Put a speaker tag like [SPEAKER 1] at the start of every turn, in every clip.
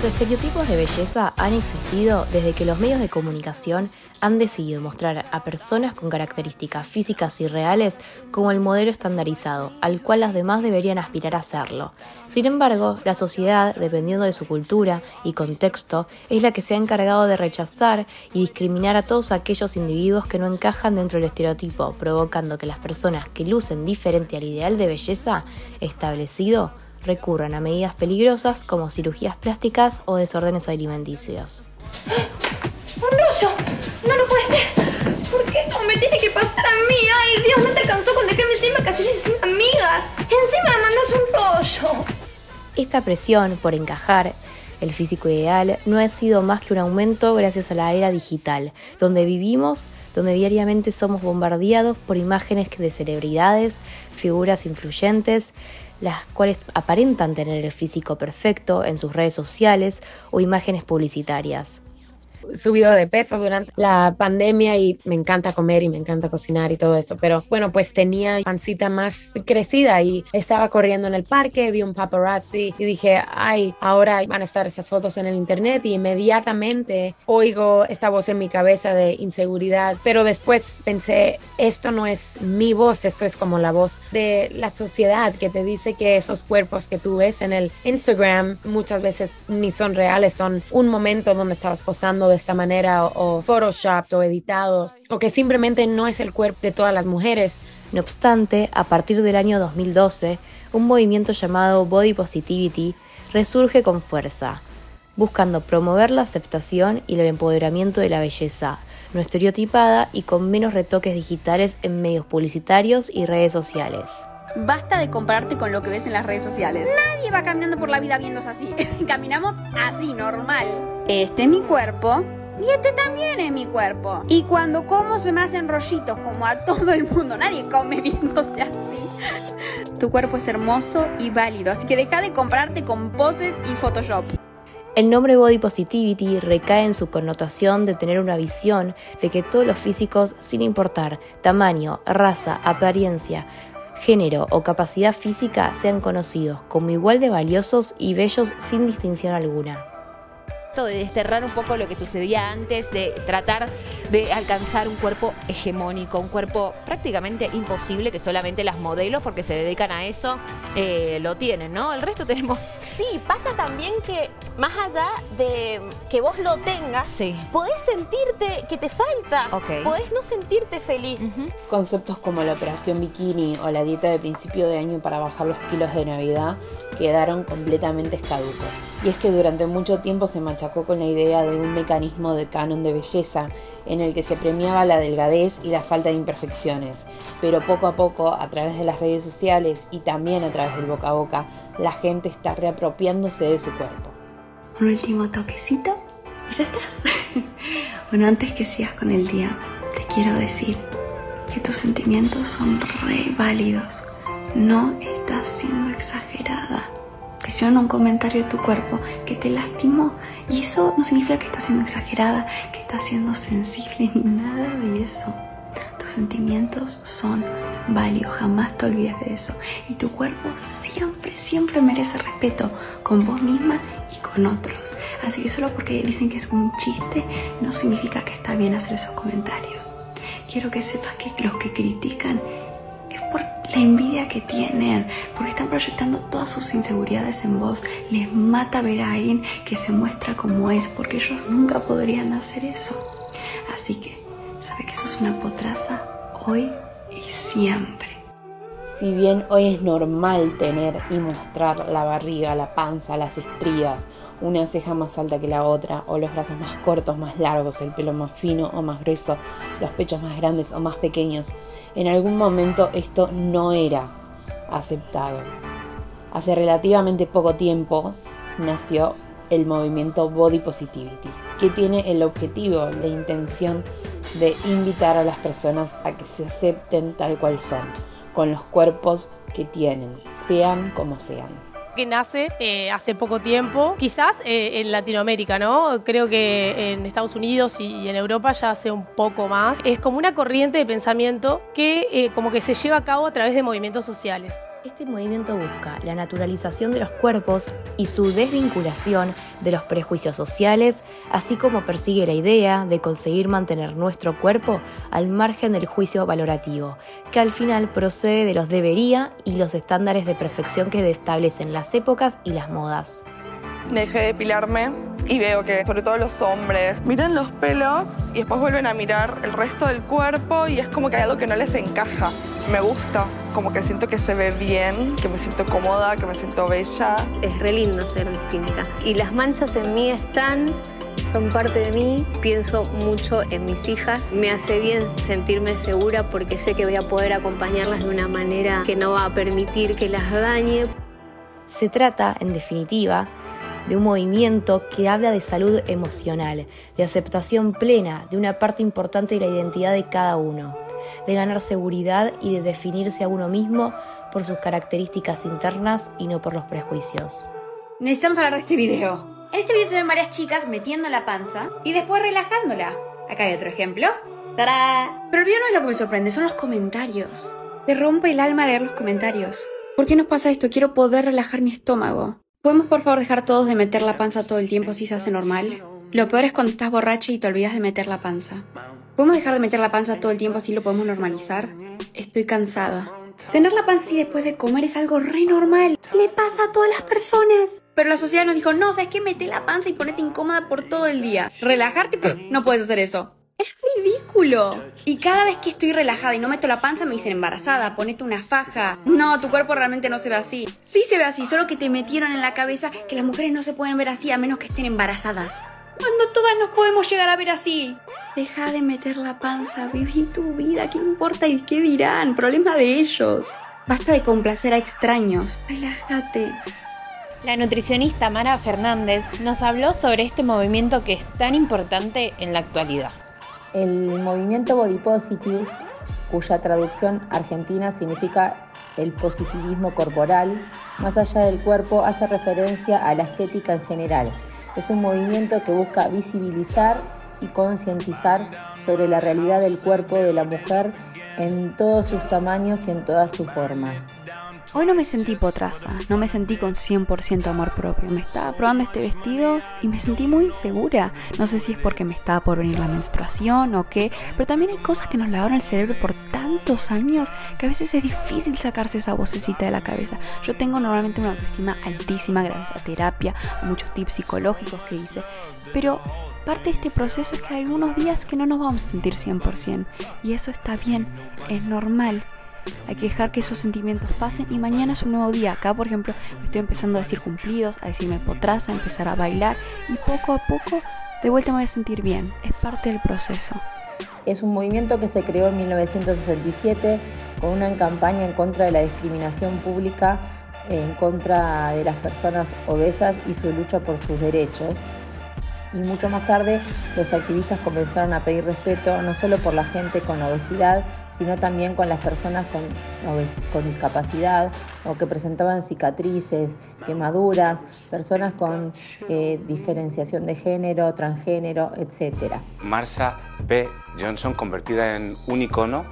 [SPEAKER 1] Los estereotipos de belleza han existido desde que los medios de comunicación han decidido mostrar a personas con características físicas y reales como el modelo estandarizado, al cual las demás deberían aspirar a serlo. Sin embargo, la sociedad, dependiendo de su cultura y contexto, es la que se ha encargado de rechazar y discriminar a todos aquellos individuos que no encajan dentro del estereotipo, provocando que las personas que lucen diferente al ideal de belleza establecido recurran a medidas peligrosas como cirugías plásticas o desórdenes alimenticios.
[SPEAKER 2] ¡Un rollo! ¡No lo puede ser! ¿Por qué esto me tiene que pasar a mí? ¡Ay, Dios, no te alcanzó con dejarme sin vacaciones sin amigas! ¡Encima me mandas un rollo!
[SPEAKER 1] Esta presión por encajar el físico ideal no ha sido más que un aumento gracias a la era digital, donde vivimos, donde diariamente somos bombardeados por imágenes de celebridades, figuras influyentes, las cuales aparentan tener el físico perfecto en sus redes sociales o imágenes publicitarias
[SPEAKER 3] subido de peso durante la pandemia y me encanta comer y me encanta cocinar y todo eso. Pero bueno, pues tenía pancita más crecida y estaba corriendo en el parque, vi un paparazzi y dije, ay, ahora van a estar esas fotos en el internet y inmediatamente oigo esta voz en mi cabeza de inseguridad. Pero después pensé, esto no es mi voz, esto es como la voz de la sociedad que te dice que esos cuerpos que tú ves en el Instagram muchas veces ni son reales, son un momento donde estabas posando de esta manera o, Photoshop o editados o que simplemente no es el cuerpo de todas las mujeres.
[SPEAKER 1] No obstante, a partir del año 2012, un movimiento llamado Body Positivity resurge con fuerza, buscando promover la aceptación y el empoderamiento de la belleza, no estereotipada y con menos retoques digitales en medios publicitarios y redes sociales.
[SPEAKER 4] Basta de compararte con lo que ves en las redes sociales. Nadie va caminando por la vida viéndose así. Caminamos así, normal. Este es mi cuerpo. Y este también es mi cuerpo. Y cuando como se me hacen rollitos como a todo el mundo. Nadie come viéndose así. Tu cuerpo es hermoso y válido. Así que deja de comprarte con poses y Photoshop.
[SPEAKER 1] El nombre Body Positivity recae en su connotación de tener una visión de que todos los físicos, sin importar tamaño, raza, apariencia, género o capacidad física sean conocidos como igual de valiosos y bellos sin distinción alguna
[SPEAKER 5] de desterrar un poco lo que sucedía antes, de tratar de alcanzar un cuerpo hegemónico, un cuerpo prácticamente imposible que solamente las modelos, porque se dedican a eso, eh, lo tienen, ¿no? El resto tenemos...
[SPEAKER 6] Sí, pasa también que más allá de que vos lo tengas, sí. podés sentirte que te falta, podés no sentirte feliz.
[SPEAKER 7] Conceptos como la operación bikini o la dieta de principio de año para bajar los kilos de Navidad quedaron completamente escaducos. Y es que durante mucho tiempo se machacó con la idea de un mecanismo de canon de belleza en el que se premiaba la delgadez y la falta de imperfecciones. Pero poco a poco, a través de las redes sociales y también a través del boca a boca, la gente está reapropiándose de su cuerpo.
[SPEAKER 8] Un último toquecito y ya estás. bueno, antes que sigas con el día, te quiero decir que tus sentimientos son re válidos no estás siendo exagerada. Te hicieron un comentario de tu cuerpo que te lastimó y eso no significa que estás siendo exagerada, que estás siendo sensible ni nada de eso. Tus sentimientos son válidos, jamás te olvides de eso. Y tu cuerpo siempre, siempre merece respeto con vos misma y con otros. Así que solo porque dicen que es un chiste no significa que está bien hacer esos comentarios. Quiero que sepas que los que critican por la envidia que tienen, porque están proyectando todas sus inseguridades en vos. Les mata ver a alguien que se muestra como es, porque ellos nunca podrían hacer eso. Así que, sabe que sos una potraza hoy y siempre.
[SPEAKER 7] Si bien hoy es normal tener y mostrar la barriga, la panza, las estrías, una ceja más alta que la otra, o los brazos más cortos, más largos, el pelo más fino o más grueso, los pechos más grandes o más pequeños, en algún momento esto no era aceptado. Hace relativamente poco tiempo nació el movimiento Body Positivity, que tiene el objetivo, la intención de invitar a las personas a que se acepten tal cual son, con los cuerpos que tienen, sean como sean
[SPEAKER 9] que nace eh, hace poco tiempo, quizás eh, en Latinoamérica, ¿no? Creo que en Estados Unidos y, en Europa ya hace un poco más. Es como una corriente de pensamiento que eh, como que se lleva a cabo a través de movimientos sociales.
[SPEAKER 1] Este movimiento busca la naturalización de los cuerpos y su desvinculación de los prejuicios sociales, así como persigue la idea de conseguir mantener nuestro cuerpo al margen del juicio valorativo, que al final procede de los debería y los estándares de perfección que establecen las épocas y las modas.
[SPEAKER 10] Dejé de depilarme y veo que sobre todo los hombres miran los pelos y después vuelven a mirar el resto del cuerpo y es como que hay algo que no les encaja. Me gusta, como que siento que se ve bien, que me siento cómoda, que me siento bella.
[SPEAKER 11] Es re lindo ser distinta. Y las manchas en mí están son parte de mí, pienso mucho en mis hijas, me hace bien sentirme segura porque sé que voy a poder acompañarlas de una manera que no va a permitir que las dañe.
[SPEAKER 1] Se trata, en definitiva, de un movimiento que habla de salud emocional, de aceptación plena de una parte importante de la identidad de cada uno, de ganar seguridad y de definirse a uno mismo por sus características internas y no por los prejuicios.
[SPEAKER 12] Necesitamos hablar de este video. En este video se ven varias chicas metiendo la panza y después relajándola. Acá hay otro ejemplo. Pero el video no es lo que me sorprende, son los comentarios. Te rompe el alma leer los comentarios. ¿Por qué nos pasa esto? Quiero poder relajar mi estómago. ¿Podemos por favor dejar todos de meter la panza todo el tiempo si se hace normal? Lo peor es cuando estás borracha y te olvidas de meter la panza. ¿Podemos dejar de meter la panza todo el tiempo así lo podemos normalizar? Estoy cansada. Tener la panza así después de comer es algo re normal. Le pasa a todas las personas. Pero la sociedad nos dijo, no, ¿sabes qué? Mete la panza y ponete incómoda por todo el día. Relajarte, no puedes hacer eso. Es ridículo. Y cada vez que estoy relajada y no meto la panza me dicen embarazada, ponete una faja. No, tu cuerpo realmente no se ve así. Sí se ve así, solo que te metieron en la cabeza que las mujeres no se pueden ver así a menos que estén embarazadas. Cuando todas nos podemos llegar a ver así. Deja de meter la panza, viví tu vida, ¿qué importa y qué dirán? Problema de ellos. Basta de complacer a extraños. Relájate.
[SPEAKER 7] La nutricionista Mara Fernández nos habló sobre este movimiento que es tan importante en la actualidad.
[SPEAKER 13] El movimiento Body Positive, cuya traducción argentina significa el positivismo corporal, más allá del cuerpo, hace referencia a la estética en general. Es un movimiento que busca visibilizar y concientizar sobre la realidad del cuerpo de la mujer en todos sus tamaños y en todas sus formas.
[SPEAKER 8] Hoy no me sentí potraza, no me sentí con 100% amor propio. Me estaba probando este vestido y me sentí muy insegura. No sé si es porque me estaba por venir la menstruación o qué, pero también hay cosas que nos lavaron el cerebro por tantos años que a veces es difícil sacarse esa vocecita de la cabeza. Yo tengo normalmente una autoestima altísima gracias a terapia, a muchos tips psicológicos que hice, pero parte de este proceso es que hay algunos días que no nos vamos a sentir 100% y eso está bien, es normal. Hay que dejar que esos sentimientos pasen y mañana es un nuevo día. Acá, por ejemplo, estoy empezando a decir cumplidos, a decirme potraza, a empezar a bailar y poco a poco de vuelta me voy a sentir bien. Es parte del proceso.
[SPEAKER 13] Es un movimiento que se creó en 1967 con una campaña en contra de la discriminación pública, en contra de las personas obesas y su lucha por sus derechos. Y mucho más tarde los activistas comenzaron a pedir respeto no solo por la gente con obesidad, sino también con las personas con, discapacidad o que presentaban cicatrices, quemaduras, personas con eh, diferenciación de género, transgénero, etc.
[SPEAKER 14] Marsha B. Johnson, convertida en un icono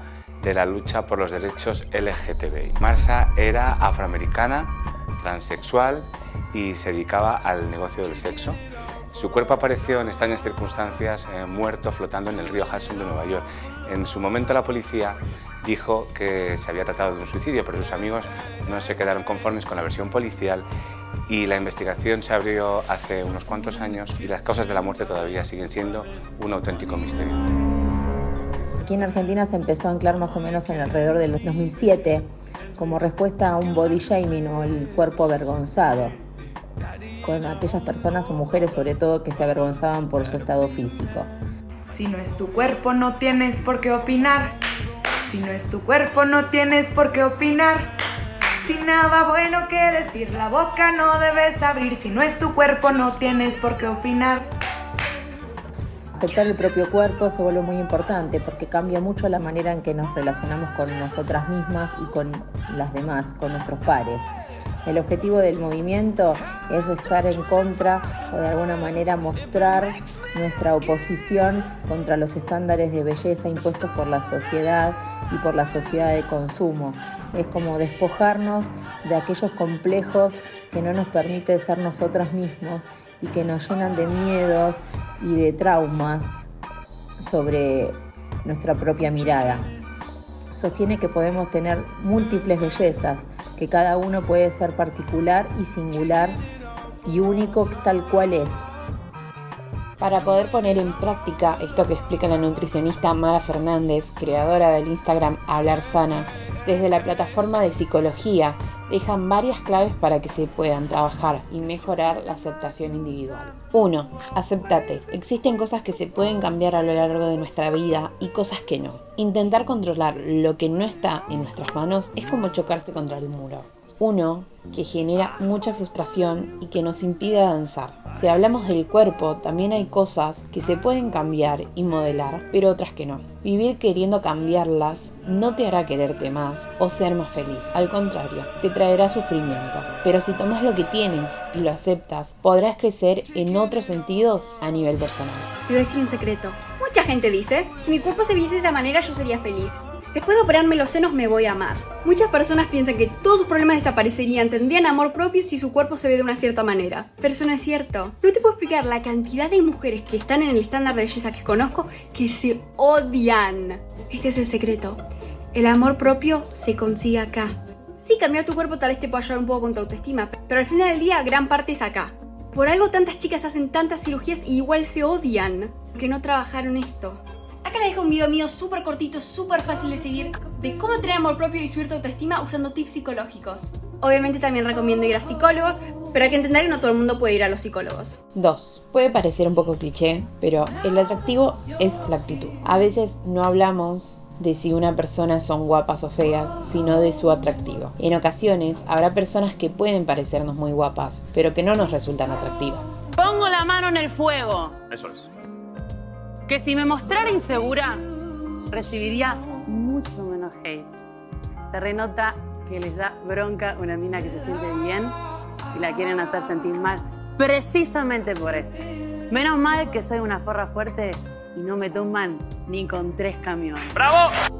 [SPEAKER 14] de la lucha por los derechos LGTBI. Marsha era afroamericana, transexual y se dedicaba al negocio del sexo. Su cuerpo apareció en extrañas circunstancias, eh, muerto, flotando en el río Hudson de Nueva York. En su momento la policía dijo que se había tratado de un suicidio, pero sus amigos no se quedaron conformes con la versión policial y la investigación se abrió hace unos cuantos años y las causas de la muerte todavía siguen siendo un auténtico misterio.
[SPEAKER 13] Aquí en Argentina se empezó a anclar más o menos en alrededor del 2007 como respuesta a un body shaming o el cuerpo avergonzado con aquellas personas o mujeres sobre todo que se avergonzaban por su estado físico.
[SPEAKER 15] Si no es tu cuerpo no tienes por qué opinar. Si no es tu cuerpo no tienes por qué opinar. Sin nada bueno que decir, la boca no debes abrir. Si no es tu cuerpo no tienes por qué opinar.
[SPEAKER 13] Aceptar el propio cuerpo se vuelve muy importante porque cambia mucho la manera en que nos relacionamos con nosotras mismas y con las demás, con nuestros pares. El objetivo del movimiento es estar en contra o de alguna manera mostrar nuestra oposición contra los estándares de belleza impuestos por la sociedad y por la sociedad de consumo. Es como despojarnos de aquellos complejos que no nos permiten ser nosotros mismos y que nos llenan de miedos y de traumas sobre nuestra propia mirada. Sostiene que podemos tener múltiples bellezas, que cada uno puede ser particular y singular y único tal cual es.
[SPEAKER 7] Para poder poner en práctica esto que explica la nutricionista Mara Fernández, creadora del Instagram Hablar Sana, desde la plataforma de psicología dejan varias claves para que se puedan trabajar y mejorar la aceptación individual. 1. Aceptate. Existen cosas que se pueden cambiar a lo largo de nuestra vida y cosas que no. Intentar controlar lo que no está en nuestras manos es como chocarse contra el muro. Uno que genera mucha frustración y que nos impide danzar. Si hablamos del cuerpo, también hay cosas que se pueden cambiar y modelar, pero otras que no. Vivir queriendo cambiarlas no te hará quererte más o ser más feliz. Al contrario, te traerá sufrimiento. Pero si tomas lo que tienes y lo aceptas, podrás crecer en otros sentidos a nivel personal.
[SPEAKER 12] Voy a decir un secreto. Mucha gente dice, si mi cuerpo se viese de esa manera yo sería feliz. Después de operarme los senos me voy a amar. Muchas personas piensan que todos sus problemas desaparecerían, tendrían amor propio si su cuerpo se ve de una cierta manera. Pero eso no es cierto. No te puedo explicar la cantidad de mujeres que están en el estándar de belleza que conozco que se odian. Este es el secreto. El amor propio se consigue acá. Sí, cambiar tu cuerpo tal vez te pueda ayudar un poco con tu autoestima, pero al final del día gran parte es acá. Por algo tantas chicas hacen tantas cirugías y igual se odian, porque no trabajaron esto. Acá les dejo un video mío súper cortito, súper fácil de seguir, de cómo tener amor propio y subir tu autoestima usando tips psicológicos. Obviamente también recomiendo ir a psicólogos, pero hay que entender que no todo el mundo puede ir a los psicólogos.
[SPEAKER 7] 2. Puede parecer un poco cliché, pero el atractivo es la actitud. A veces no hablamos de si una persona son guapas o feas, sino de su atractivo. En ocasiones habrá personas que pueden parecernos muy guapas, pero que no nos resultan atractivas.
[SPEAKER 16] Pongo la mano en el fuego. Eso es que si me mostrara insegura, recibiría mucho menos hate. Se renota que les da bronca una mina que se siente bien y la quieren hacer sentir mal, precisamente por eso. Menos mal que soy una forra fuerte y no me tumban ni con tres camiones.
[SPEAKER 7] ¡Bravo!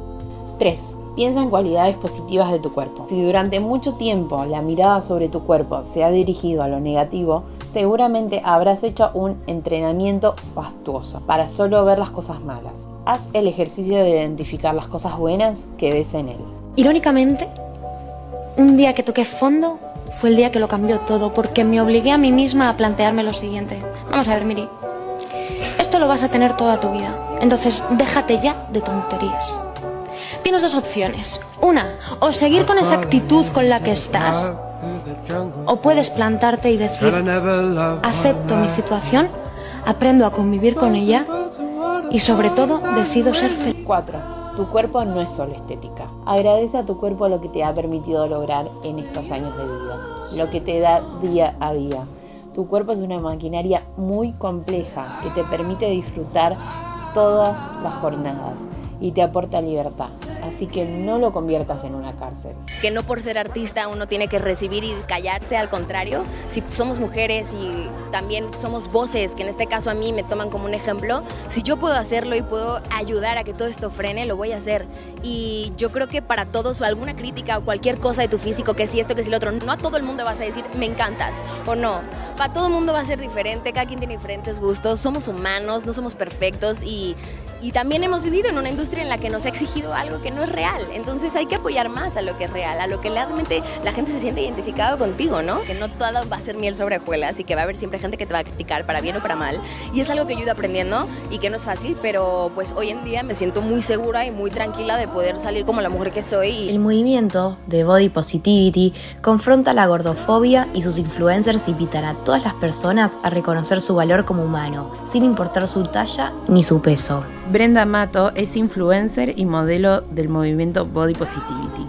[SPEAKER 7] 3. Piensa en cualidades positivas de tu cuerpo. Si durante mucho tiempo la mirada sobre tu cuerpo se ha dirigido a lo negativo, seguramente habrás hecho un entrenamiento fastuoso para solo ver las cosas malas. Haz el ejercicio de identificar las cosas buenas que ves en él.
[SPEAKER 17] Irónicamente, un día que toqué fondo fue el día que lo cambió todo porque me obligué a mí misma a plantearme lo siguiente. Vamos a ver, Miri. Esto lo vas a tener toda tu vida. Entonces, déjate ya de tonterías tienes dos opciones. Una, o seguir con esa actitud con la que estás, o puedes plantarte y decir, acepto mi situación, aprendo a convivir con ella y sobre todo decido ser feliz.
[SPEAKER 7] 4. Tu cuerpo no es solo estética. Agradece a tu cuerpo lo que te ha permitido lograr en estos años de vida, lo que te da día a día. Tu cuerpo es una maquinaria muy compleja que te permite disfrutar todas las jornadas y te aporta libertad. Así que no lo conviertas en una cárcel.
[SPEAKER 18] Que no por ser artista uno tiene que recibir y callarse, al contrario. Si somos mujeres y también somos voces, que en este caso a mí me toman como un ejemplo, si yo puedo hacerlo y puedo ayudar a que todo esto frene, lo voy a hacer. Y yo creo que para todos o alguna crítica o cualquier cosa de tu físico, que si esto, que si lo otro, no a todo el mundo vas a decir me encantas o no. Para todo el mundo va a ser diferente, cada quien tiene diferentes gustos, somos humanos, no somos perfectos y, y también hemos vivido en una industria en la que nos ha exigido algo que no es real. Entonces hay que apoyar más a lo que es real, a lo que realmente la gente se siente identificado contigo, ¿no? Que no todo va a ser miel sobre hojuelas y que va a haber siempre gente que te va a criticar para bien o para mal. Y es algo que yo he ido aprendiendo y que no es fácil, pero pues hoy en día me siento muy segura y muy tranquila de poder salir como la mujer que soy.
[SPEAKER 1] El movimiento de Body Positivity confronta la gordofobia y sus influencers invitan a todas las personas a reconocer su valor como humano, sin importar su talla ni su peso.
[SPEAKER 7] Brenda Mato es influencer y modelo del movimiento Body Positivity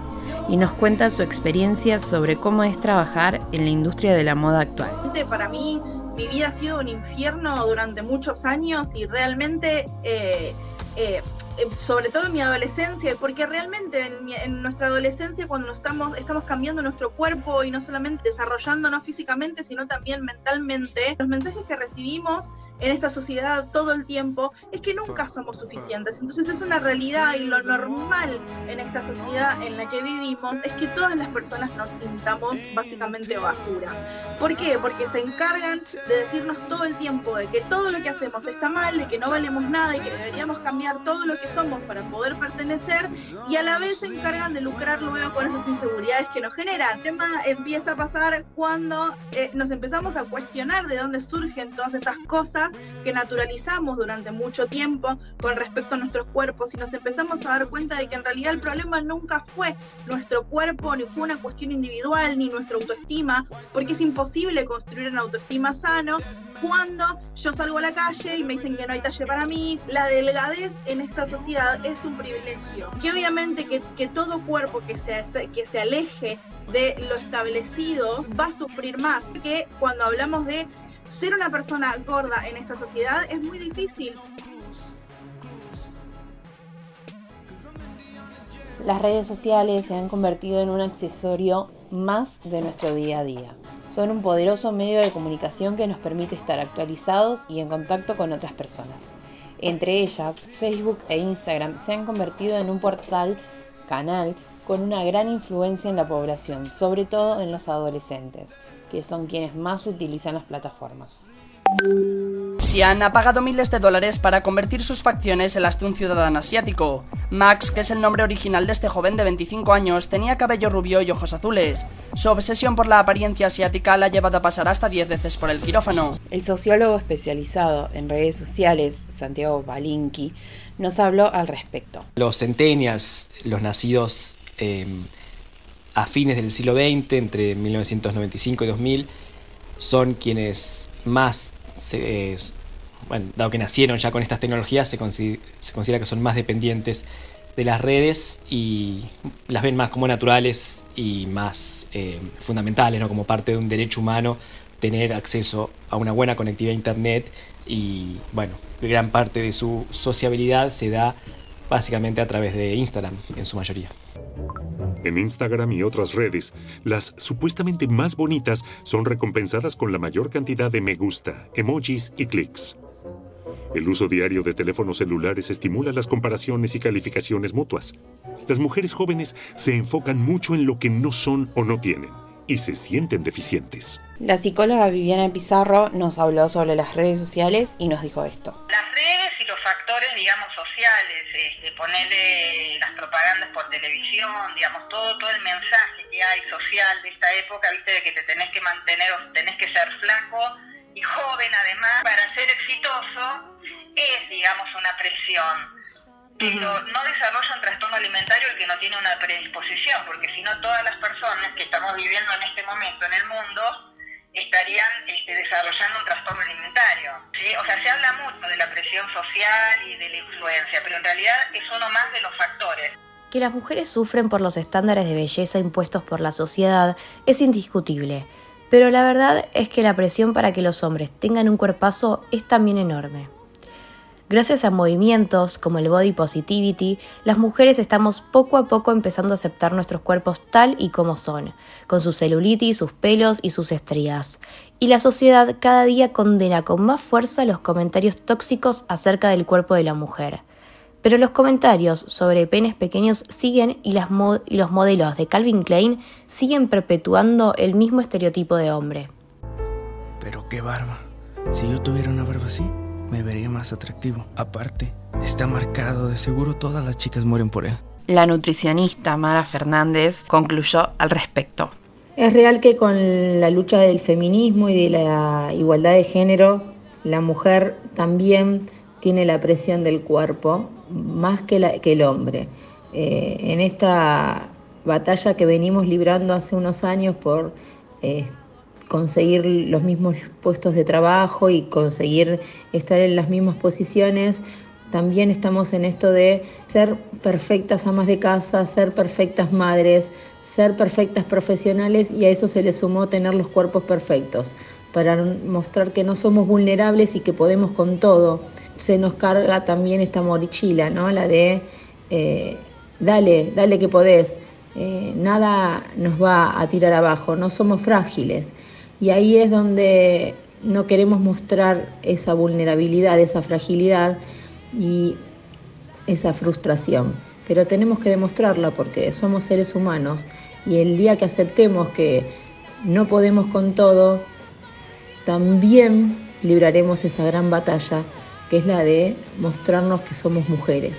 [SPEAKER 7] y nos cuenta su experiencia sobre cómo es trabajar en la industria de la moda actual.
[SPEAKER 19] Para mí, mi vida ha sido un infierno durante muchos años y realmente eh, eh, eh, sobre todo en mi adolescencia, porque realmente en, nuestra adolescencia cuando nos estamos, estamos cambiando nuestro cuerpo y no solamente desarrollándonos físicamente, sino también mentalmente, los mensajes que recibimos en esta sociedad todo el tiempo es que nunca somos suficientes. Entonces es una realidad y lo normal en esta sociedad en la que vivimos es que todas las personas nos sintamos básicamente basura. ¿Por qué? Porque se encargan de decirnos todo el tiempo de que todo lo que hacemos está mal, de que no valemos nada y que deberíamos cambiar todo lo que somos para poder pertenecer y a la vez se encargan de lucrar luego con esas inseguridades que nos generan. El tema empieza a pasar cuando eh, nos empezamos a cuestionar de dónde surgen todas estas cosas que naturalizamos durante mucho tiempo con respecto a nuestros cuerpos y nos empezamos a dar cuenta de que en realidad el problema nunca fue nuestro cuerpo, ni fue una cuestión individual, ni nuestra autoestima, porque es imposible construir una autoestima sano cuando yo salgo a la calle y me dicen que no hay talle para mí. La delgadez en esta sociedad es un privilegio. Que obviamente que, que todo cuerpo que se, que se aleje de lo establecido va a sufrir más que cuando hablamos de ser una persona gorda en esta sociedad es muy difícil.
[SPEAKER 7] Las redes sociales se han convertido en un accesorio más de nuestro día a día. Son un poderoso medio de comunicación que nos permite estar actualizados y en contacto con otras personas. Entre ellas, Facebook e Instagram se han convertido en un portal, canal, con una gran influencia en la población, sobre todo en los adolescentes que son quienes más utilizan las plataformas.
[SPEAKER 20] Xian ha pagado miles de dólares para convertir sus facciones en las de un ciudadano asiático. Max, que es el nombre original de este joven de 25 años, tenía cabello rubio y ojos azules. Su obsesión por la apariencia asiática la ha llevado a pasar hasta 10 veces por el quirófano.
[SPEAKER 7] El sociólogo especializado en redes sociales, Santiago Balinki, nos habló al respecto.
[SPEAKER 21] Los centenias, los nacidos eh, a fines del siglo XX, entre 1995 y 2000, son quienes más, bueno, dado que nacieron ya con estas tecnologías, se, considera que son más dependientes de las redes y las ven más como naturales y más eh, fundamentales, ¿no? como parte de un derecho humano tener acceso a una buena conectividad a Internet y bueno, gran parte de su sociabilidad se da básicamente a través de Instagram en su mayoría.
[SPEAKER 22] En Instagram y otras redes, las supuestamente más bonitas son recompensadas con la mayor cantidad de me gusta, emojis y clics. El uso diario de teléfonos celulares estimula las comparaciones y calificaciones mutuas. Las mujeres jóvenes se enfocan mucho en lo que no son o no tienen y se sienten deficientes.
[SPEAKER 7] La psicóloga Viviana Pizarro nos habló sobre las redes sociales y nos dijo esto.
[SPEAKER 23] Las redes factores, digamos, sociales, este, ponerle las propagandas por televisión, digamos, todo, todo el mensaje que hay social de esta época, viste, de que te tenés que mantener, tenés que ser flaco y joven además para ser exitoso, es, digamos, una presión. Pero no desarrolla un trastorno alimentario el que no tiene una predisposición, porque si no todas las personas que estamos viviendo en este momento en el mundo estarían este, desarrollando un trastorno alimentario. O sea, se habla mucho de la presión social y de la influencia, pero en realidad es uno más de los factores.
[SPEAKER 1] Que las mujeres sufren por los estándares de belleza impuestos por la sociedad es indiscutible, pero la verdad es que la presión para que los hombres tengan un cuerpazo es también enorme. Gracias a movimientos como el body positivity, las mujeres estamos poco a poco empezando a aceptar nuestros cuerpos tal y como son, con su celulitis, sus pelos y sus estrías. Y la sociedad cada día condena con más fuerza los comentarios tóxicos acerca del cuerpo de la mujer. Pero los comentarios sobre penes pequeños siguen y, las y los modelos de Calvin Klein siguen perpetuando el mismo estereotipo de hombre.
[SPEAKER 24] Pero qué barba. Si yo tuviera una barba así, me vería más atractivo. Aparte, está marcado, de seguro todas las chicas mueren por él.
[SPEAKER 7] La nutricionista Mara Fernández concluyó al respecto.
[SPEAKER 13] Es real que con la lucha del feminismo y de la igualdad de género, la mujer también tiene la presión del cuerpo más que, la, que el hombre. Eh, en esta batalla que venimos librando hace unos años por eh, conseguir los mismos puestos de trabajo y conseguir estar en las mismas posiciones. También estamos en esto de ser perfectas amas de casa, ser perfectas madres, ser perfectas profesionales y a eso se le sumó tener los cuerpos perfectos. para mostrar que no somos vulnerables y que podemos con todo. Se nos carga también esta morichila, ¿no? La de eh, dale, dale que podés, eh, nada nos va a tirar abajo, no somos frágiles. Y ahí es donde no queremos mostrar esa vulnerabilidad, esa fragilidad y esa frustración. Pero tenemos que demostrarla porque somos seres humanos y el día que aceptemos que no podemos con todo, también libraremos esa gran batalla que es la de mostrarnos que somos mujeres.